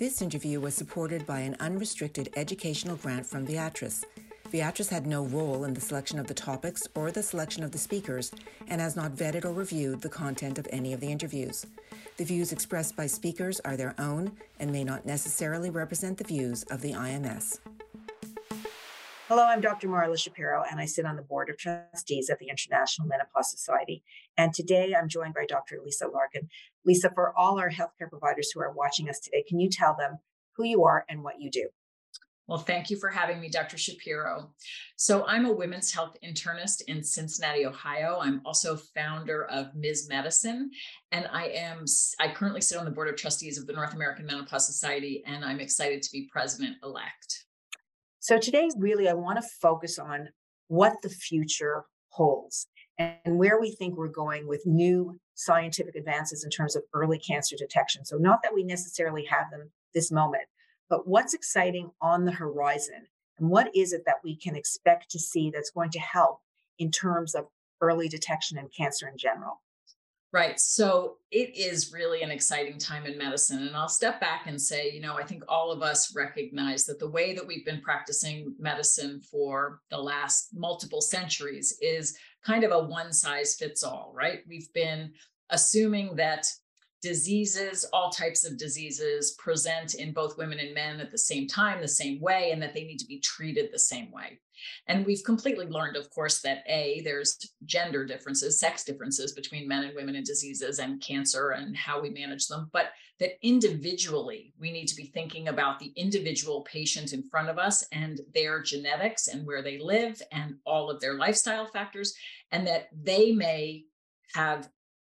This interview was supported by an unrestricted educational grant from Viatris. Viatris had no role in the selection of the topics or the selection of the speakers and has not vetted or reviewed the content of any of the interviews. The views expressed by speakers are their own and may not necessarily represent the views of the IMS. Hello, I'm Dr. Marla Shapiro, and I sit on the board of trustees of the International Menopause Society. And today I'm joined by Dr. Lisa Larkin. Lisa, for all our healthcare providers who are watching us today, can you tell them who you are and what you do? Well, thank you for having me, Dr. Shapiro. So, I'm a women's health internist in Cincinnati, Ohio. I'm also founder of Ms. Medicine, and I am I currently sit on the board of trustees of the North American Menopause Society, and I'm excited to be president elect. So today, really, I want to focus on what the future holds and where we think we're going with new scientific advances in terms of early cancer detection. So, not that we necessarily have them this moment, but what's exciting on the horizon and what is it that we can expect to see that's going to help in terms of early detection and cancer in general? Right. So it is really an exciting time in medicine. And I'll step back and say, you know, I think all of us recognize that the way that we've been practicing medicine for the last multiple centuries is kind of a one size fits all, right? We've been assuming that diseases, all types of diseases, present in both women and men at the same time, the same way, and that they need to be treated the same way. And we've completely learned, of course, that A, there's gender differences, sex differences between men and women in diseases and cancer and how we manage them, but that individually we need to be thinking about the individual patient in front of us and their genetics and where they live and all of their lifestyle factors, and that they may have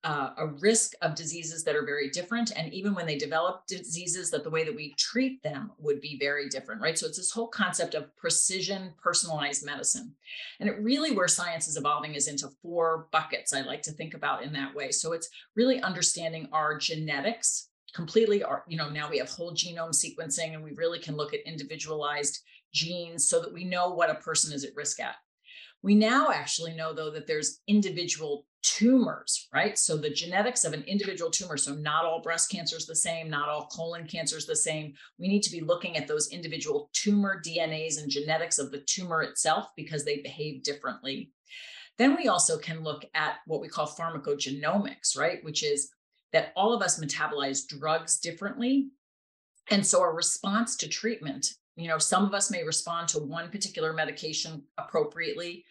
uh, a risk of diseases that are very different. And even when they develop diseases, that the way that we treat them would be very different, right? So it's this whole concept of precision personalized medicine. And it really where science is evolving is into four buckets I like to think about in that way. So it's really understanding our genetics completely Our you know now we have whole genome sequencing and we really can look at individualized genes so that we know what a person is at risk at we now actually know, though, that there's individual tumors, right? So the genetics of an individual tumor. So not all breast cancer is the same, not all colon cancer is the same. We need to be looking at those individual tumor DNAs and genetics of the tumor itself because they behave differently. Then we also can look at what we call pharmacogenomics, right? Which is that all of us metabolize drugs differently. And so our response to treatment, you know, some of us may respond to one particular medication appropriately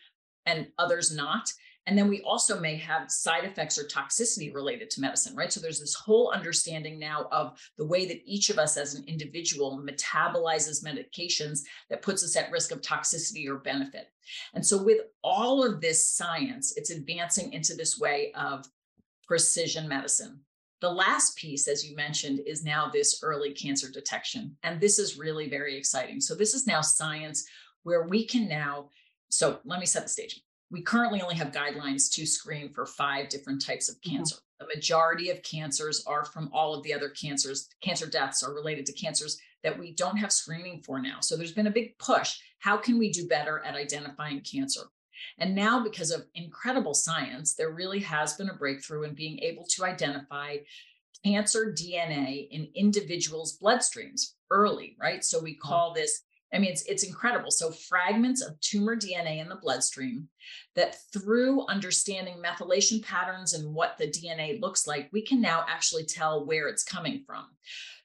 and others not. And then we also may have side effects or toxicity related to medicine, right? So there's this whole understanding now of the way that each of us as an individual metabolizes medications that puts us at risk of toxicity or benefit. And so with all of this science, it's advancing into this way of precision medicine. The last piece, as you mentioned, is now this early cancer detection. And this is really very exciting. So, this is now science where we can now so let me set the stage. We currently only have guidelines to screen for five different types of mm-hmm. cancer. Mm-hmm. The majority of cancers are from all of the other cancers. Cancer deaths are related to cancers that we don't have screening for now. So there's been a big push. How can we do better at identifying cancer? And now, because of incredible science, there really has been a breakthrough in being able to identify cancer DNA in individuals' bloodstreams early, right? So we call this I mean, it's it's incredible. So fragments of tumor DNA in the bloodstream that through understanding methylation patterns and what the DNA looks like, we can now actually tell where it's coming from.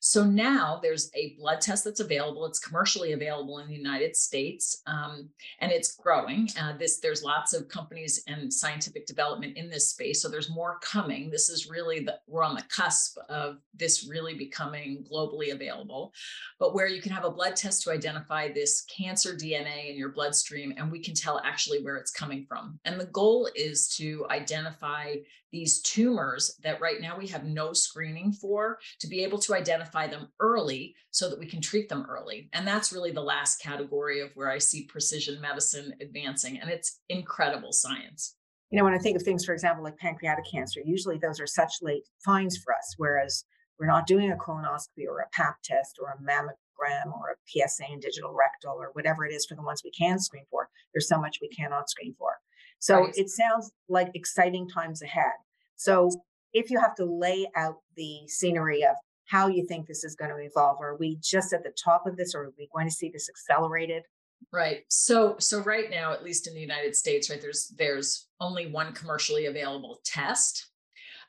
So now there's a blood test that's available. It's commercially available in the United States, um, and it's growing. Uh, this there's lots of companies and scientific development in this space. So there's more coming. This is really the we're on the cusp of this really becoming globally available. But where you can have a blood test to identify this cancer DNA in your bloodstream, and we can tell actually where it's coming from. And the goal is to identify these tumors that right now we have no screening for to be able to identify them early so that we can treat them early. And that's really the last category of where I see precision medicine advancing. And it's incredible science. You know, when I think of things, for example, like pancreatic cancer, usually those are such late finds for us, whereas we're not doing a colonoscopy or a pap test or a mammogram or a PSA and digital rectal or whatever it is for the ones we can screen for. There's so much we cannot screen for. So right. it sounds like exciting times ahead. So if you have to lay out the scenery of how you think this is going to evolve. Are we just at the top of this or are we going to see this accelerated? Right. So so right now, at least in the United States, right, there's there's only one commercially available test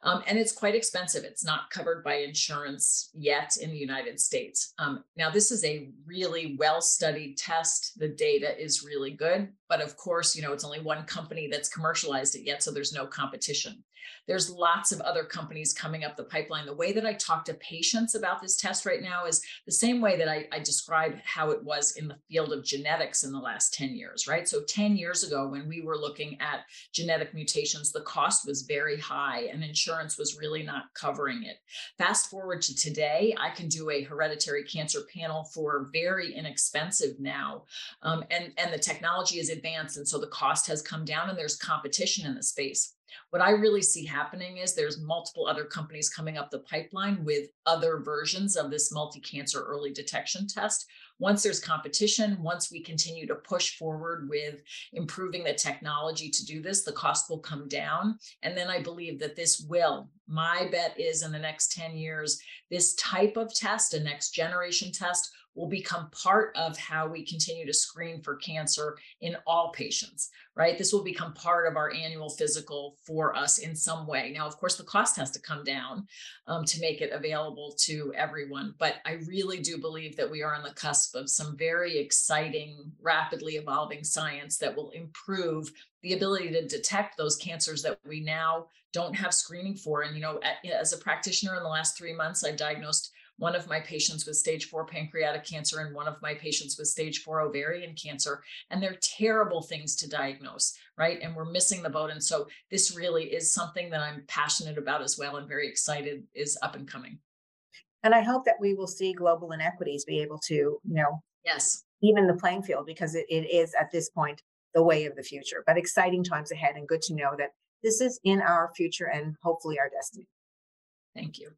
um, and it's quite expensive. It's not covered by insurance yet in the United States. Um, now, this is a really well studied test. The data is really good. But of course, you know, it's only one company that's commercialized it yet. So there's no competition. There's lots of other companies coming up the pipeline. The way that I talk to patients about this test right now is the same way that I, I describe how it was in the field of genetics in the last 10 years, right? So 10 years ago, when we were looking at genetic mutations, the cost was very high and insurance was really not covering it. Fast forward to today, I can do a hereditary cancer panel for very inexpensive now. Um, and, and the technology is advanced. And so the cost has come down and there's competition in the space. What I really see happening is there's multiple other companies coming up the pipeline with other versions of this multi-cancer early detection test. Once there's competition, once we continue to push forward with improving the technology to do this, the cost will come down. And then I believe that this will, my bet is in the next 10 years, this type of test, a next generation test, will become part of how we continue to screen for cancer in all patients, right? This will become part of our annual physical for us in some way. Now, of course, the cost has to come down um, to make it available to everyone. But I really do believe that we are on the cusp of some very exciting, rapidly evolving science that will improve the ability to detect those cancers that we now don't have screening for. And, you know, as a practitioner in the last three months, I've diagnosed one of my patients with stage four pancreatic cancer and one of my patients with stage four ovarian cancer. And they're terrible things to diagnose, right? And we're missing the boat. And so this really is something that I'm passionate about as well and very excited is up and coming. And I hope that we will see global inequities be able to, you know, yes, even the playing field because it, it is at this point the way of the future. But exciting times ahead and good to know that this is in our future and hopefully our destiny. Thank you.